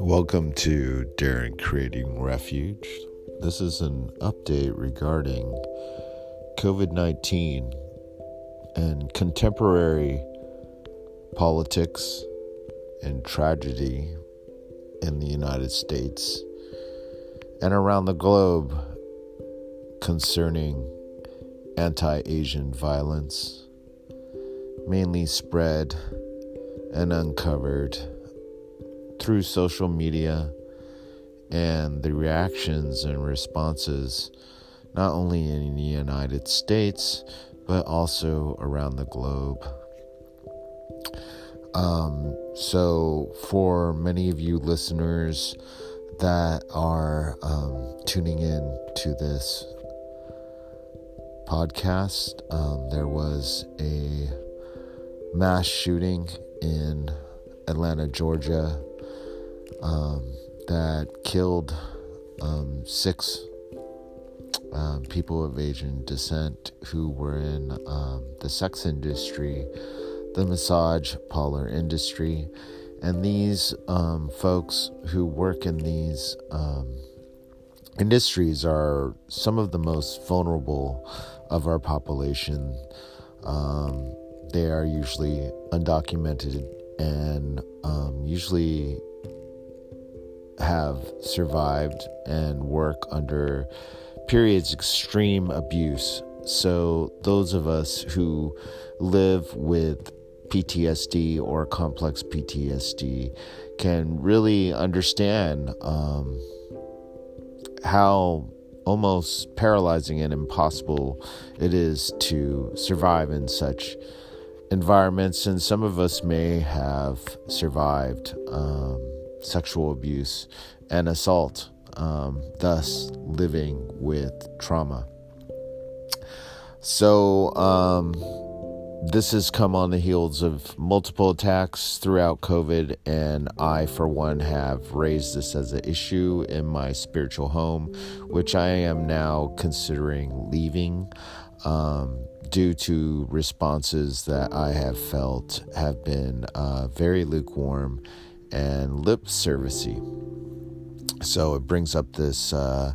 Welcome to Darren Creating Refuge. This is an update regarding COVID 19 and contemporary politics and tragedy in the United States and around the globe concerning anti Asian violence, mainly spread and uncovered through social media and the reactions and responses, not only in the United States, but also around the globe. Um, so, for many of you listeners that are um, tuning in to this podcast, um, there was a mass shooting in Atlanta, Georgia, um, that killed um, six um, people of Asian descent who were in um, the sex industry, the massage parlor industry. And these um, folks who work in these um, industries are some of the most vulnerable of our population. They are usually undocumented and usually have survived and work under periods of extreme abuse. So those of us who live with PTSD or complex PTSD can really understand um, how almost paralyzing and impossible it is to survive in such environments. And some of us may have survived. Um, sexual abuse and assault, um, thus living with trauma. So, um, this has come on the heels of multiple attacks throughout COVID, and I, for one, have raised this as an issue in my spiritual home, which I am now considering leaving um, due to responses that I have felt have been uh, very lukewarm and lip servicey. So it brings up this uh,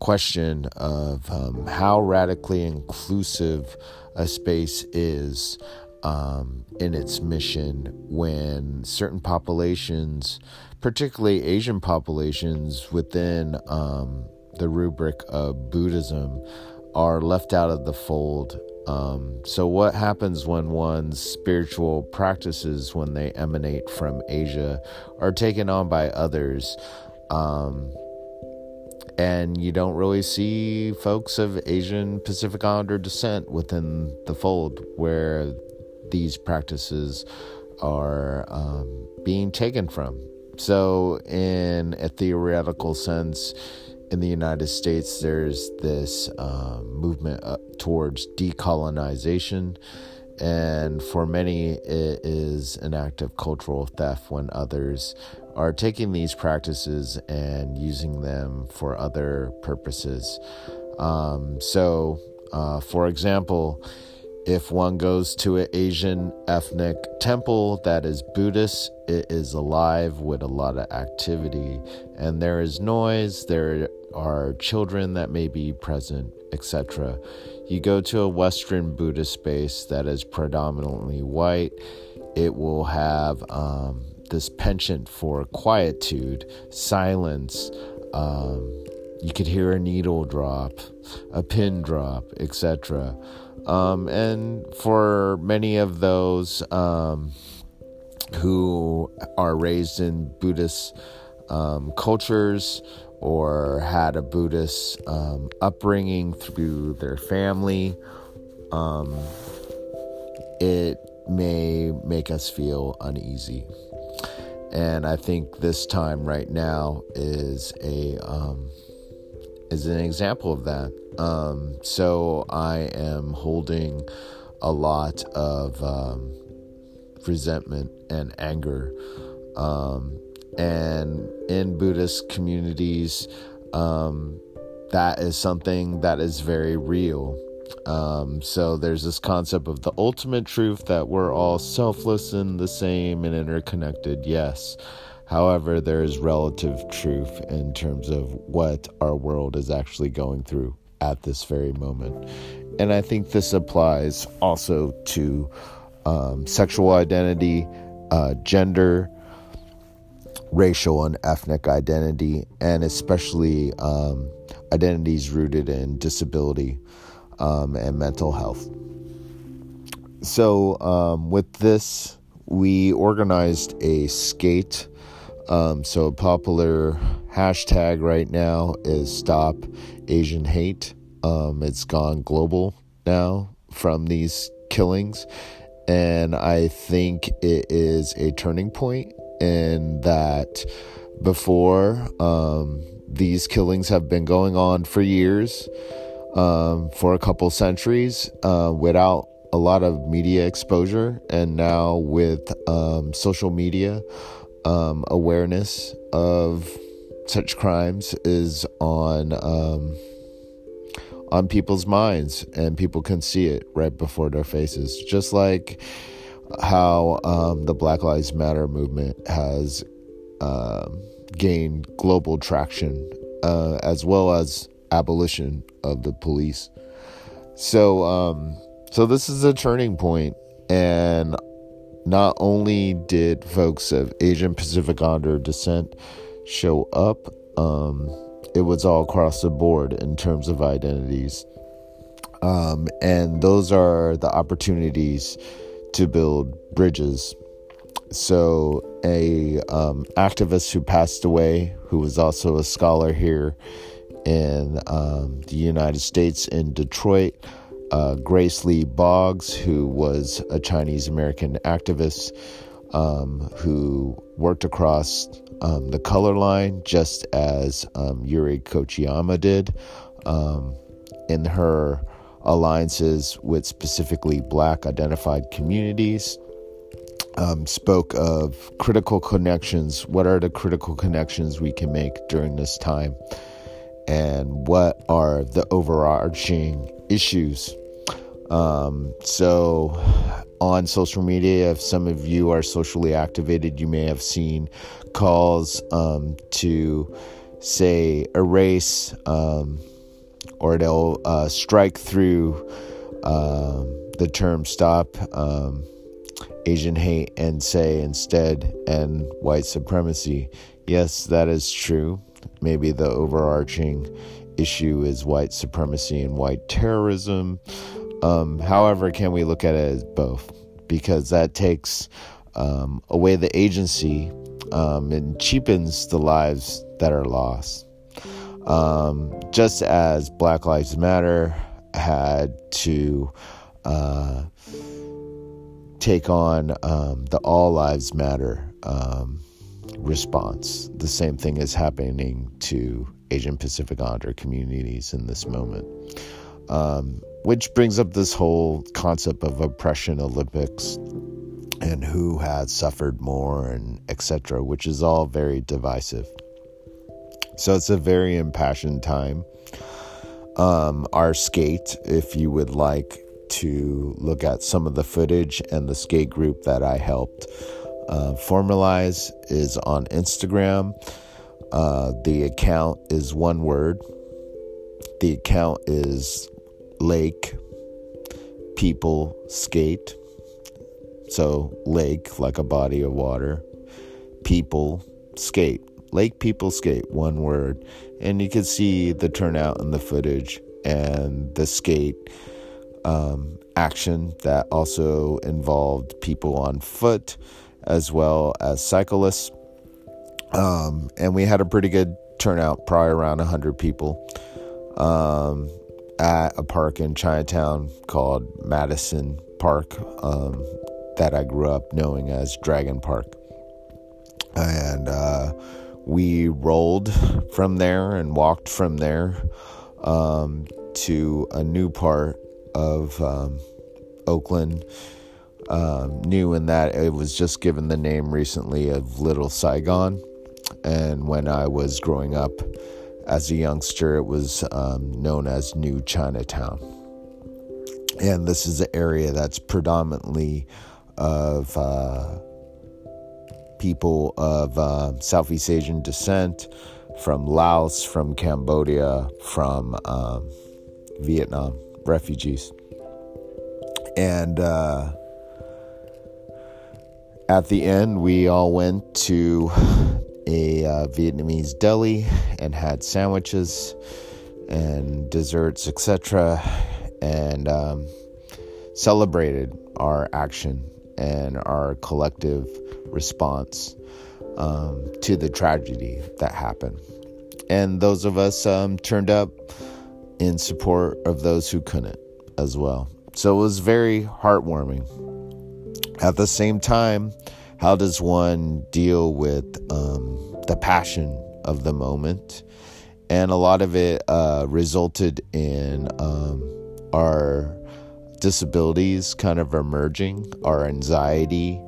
question of um, how radically inclusive a space is um, in its mission when certain populations, particularly Asian populations within um, the rubric of Buddhism, are left out of the fold um, so, what happens when one's spiritual practices, when they emanate from Asia, are taken on by others? Um, and you don't really see folks of Asian Pacific Islander descent within the fold where these practices are um, being taken from. So, in a theoretical sense, in the United States, there's this uh, movement towards decolonization. And for many, it is an act of cultural theft when others are taking these practices and using them for other purposes. Um, so, uh, for example, if one goes to an Asian ethnic temple that is Buddhist, it is alive with a lot of activity and there is noise, there are children that may be present, etc. You go to a Western Buddhist space that is predominantly white, it will have um, this penchant for quietude, silence. Um, you could hear a needle drop, a pin drop, etc. Um, and for many of those um, who are raised in Buddhist um, cultures or had a Buddhist um, upbringing through their family, um, it may make us feel uneasy. And I think this time right now is a um, is an example of that. Um, so I am holding a lot of um, resentment and anger. And in Buddhist communities, um, that is something that is very real. Um, so there's this concept of the ultimate truth that we're all selfless and the same and interconnected, yes. However, there is relative truth in terms of what our world is actually going through at this very moment. And I think this applies also to um, sexual identity, uh, gender, racial and ethnic identity, and especially um, identities rooted in disability um, and mental health. So, um, with this, we organized a skate. Um, so, a popular hashtag right now is Stop Asian Hate. Um, it's gone global now from these killings. And I think it is a turning point in that before um, these killings have been going on for years, um, for a couple centuries, uh, without a lot of media exposure. And now with um, social media, um, awareness of such crimes is on um, on people's minds and people can see it right before their faces just like how um, the black lives matter movement has uh, gained global traction uh, as well as abolition of the police so um, so this is a turning point and not only did folks of asian pacific islander descent show up um, it was all across the board in terms of identities. Um, and those are the opportunities to build bridges. So, a um, activist who passed away, who was also a scholar here in um, the United States in Detroit, uh, Grace Lee Boggs, who was a Chinese American activist um, who worked across um, the color line, just as um, Yuri Kochiyama did um, in her alliances with specifically black identified communities. Um, spoke of critical connections. What are the critical connections we can make during this time? And what are the overarching issues? Um, so, on social media, if some of you are socially activated, you may have seen calls um, to say erase um, or they'll uh, strike through um, the term stop um, Asian hate and say instead and white supremacy. Yes, that is true. Maybe the overarching issue is white supremacy and white terrorism. Um, however, can we look at it as both? Because that takes um, away the agency um, and cheapens the lives that are lost. Um, just as Black Lives Matter had to uh, take on um, the All Lives Matter um, response, the same thing is happening to Asian Pacific Islander communities in this moment. Um, which brings up this whole concept of oppression Olympics and who had suffered more and etc which is all very divisive so it's a very impassioned time um, our skate if you would like to look at some of the footage and the skate group that i helped uh, formalize is on instagram uh, the account is one word the account is lake people skate so, lake, like a body of water. People, skate. Lake people skate, one word. And you can see the turnout in the footage and the skate um, action that also involved people on foot as well as cyclists. Um, and we had a pretty good turnout, probably around 100 people, um, at a park in Chinatown called Madison Park. Um, that I grew up knowing as Dragon Park. And uh, we rolled from there and walked from there um, to a new part of um, Oakland. Um, new in that it was just given the name recently of Little Saigon. And when I was growing up as a youngster, it was um, known as New Chinatown. and this is an area that's predominantly of uh, people of uh, Southeast Asian descent, from Laos, from Cambodia, from um, Vietnam, refugees. And uh, at the end, we all went to a uh, Vietnamese deli and had sandwiches and desserts, etc., and um, celebrated our action and our collective response um, to the tragedy that happened. And those of us um, turned up in support of those who couldn't as well. So it was very heartwarming. At the same time, how does one deal with um, the passion of the moment? And a lot of it uh, resulted in um, our disabilities kind of emerging, our anxiety.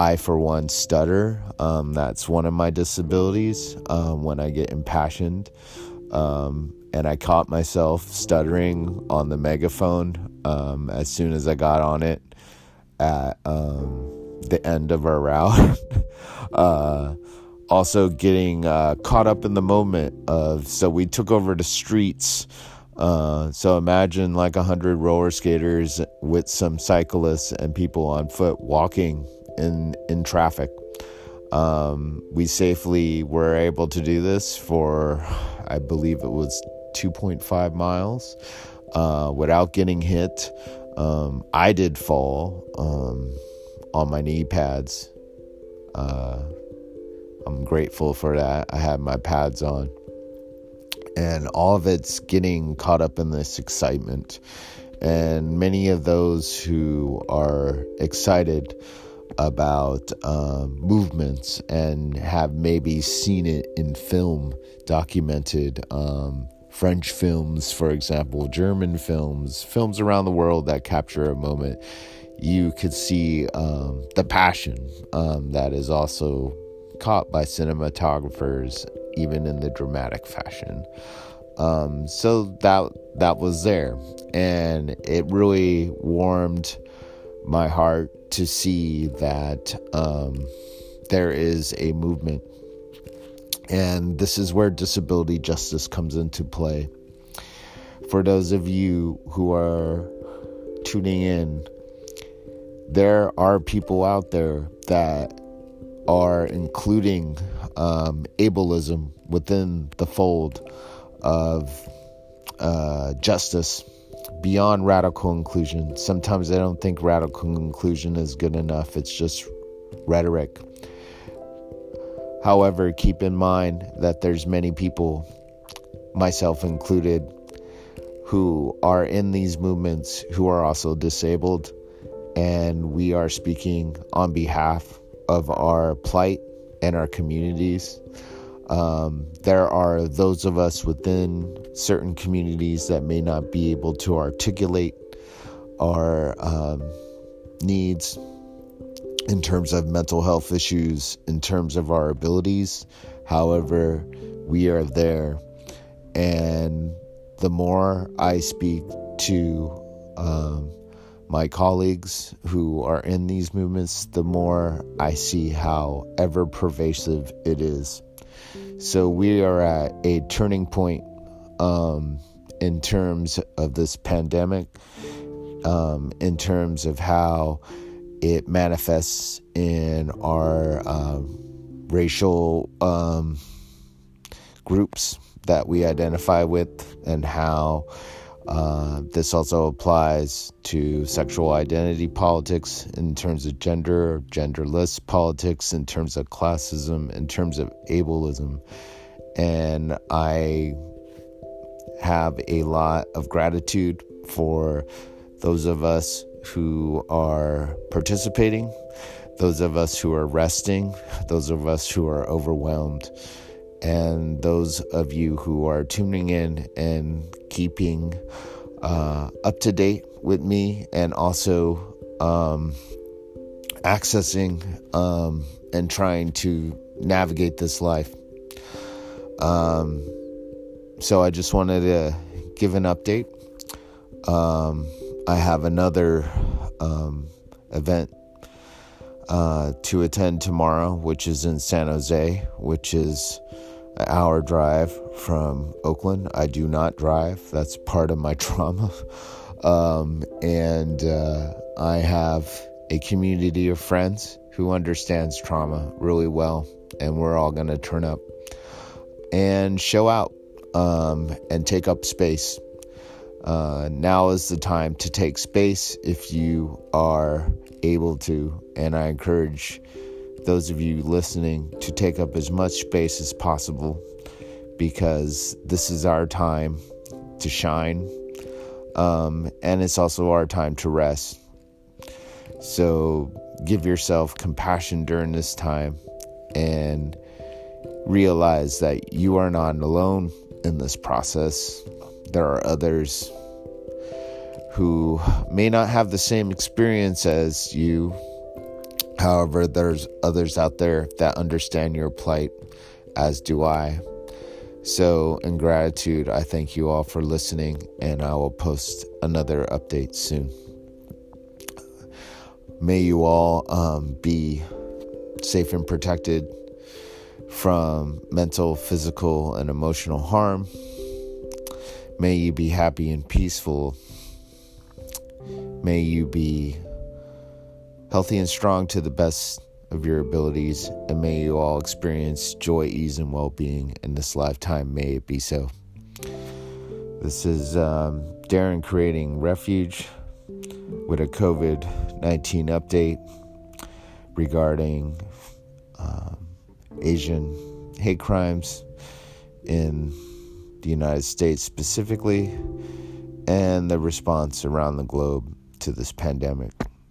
I, for one, stutter. Um, that's one of my disabilities um, when I get impassioned. Um, and I caught myself stuttering on the megaphone um, as soon as I got on it at um, the end of our route. uh, also, getting uh, caught up in the moment of so we took over the streets uh, so imagine like a hundred roller skaters with some cyclists and people on foot walking in in traffic. Um, we safely were able to do this for, I believe it was 2.5 miles, uh, without getting hit. Um, I did fall um, on my knee pads. Uh, I'm grateful for that. I had my pads on and all of it's getting caught up in this excitement. And many of those who are excited about um, movements and have maybe seen it in film documented. Um, French films, for example, German films, films around the world that capture a moment, you could see um, the passion um, that is also caught by cinematographers even in the dramatic fashion. Um, so that that was there, and it really warmed my heart to see that um, there is a movement, and this is where disability justice comes into play. For those of you who are tuning in, there are people out there that are including um, ableism within the fold of uh, justice beyond radical inclusion. Sometimes I don't think radical inclusion is good enough, it's just rhetoric. However, keep in mind that there's many people, myself included, who are in these movements who are also disabled, and we are speaking on behalf of our plight and our communities. Um, there are those of us within certain communities that may not be able to articulate our um, needs in terms of mental health issues, in terms of our abilities. However, we are there. And the more I speak to um, my colleagues who are in these movements, the more I see how ever pervasive it is. So we are at a turning point um, in terms of this pandemic, um, in terms of how it manifests in our um, racial um, groups that we identify with, and how uh, this also applies to sexual identity politics in terms of gender, genderless politics, in terms of classism, in terms of ableism. And I have a lot of gratitude for those of us who are participating, those of us who are resting, those of us who are overwhelmed and those of you who are tuning in and keeping uh, up to date with me and also um, accessing um, and trying to navigate this life. Um, so I just wanted to give an update Um, I have another um, event uh, to attend tomorrow, which is in San Jose, which is an hour drive from Oakland. I do not drive, that's part of my trauma. Um, and uh, I have a community of friends who understands trauma really well, and we're all going to turn up and show out um, and take up space. Uh, now is the time to take space if you are able to, and I encourage those of you listening to take up as much space as possible because this is our time to shine, um, and it's also our time to rest. So give yourself compassion during this time and realize that you are not alone in this process. There are others who may not have the same experience as you. However, there's others out there that understand your plight, as do I. So, in gratitude, I thank you all for listening, and I will post another update soon. May you all um, be safe and protected from mental, physical, and emotional harm. May you be happy and peaceful. May you be healthy and strong to the best of your abilities, and may you all experience joy, ease, and well being in this lifetime. May it be so. This is um, Darren creating refuge with a COVID 19 update regarding um, Asian hate crimes in the United States specifically and the response around the globe to this pandemic.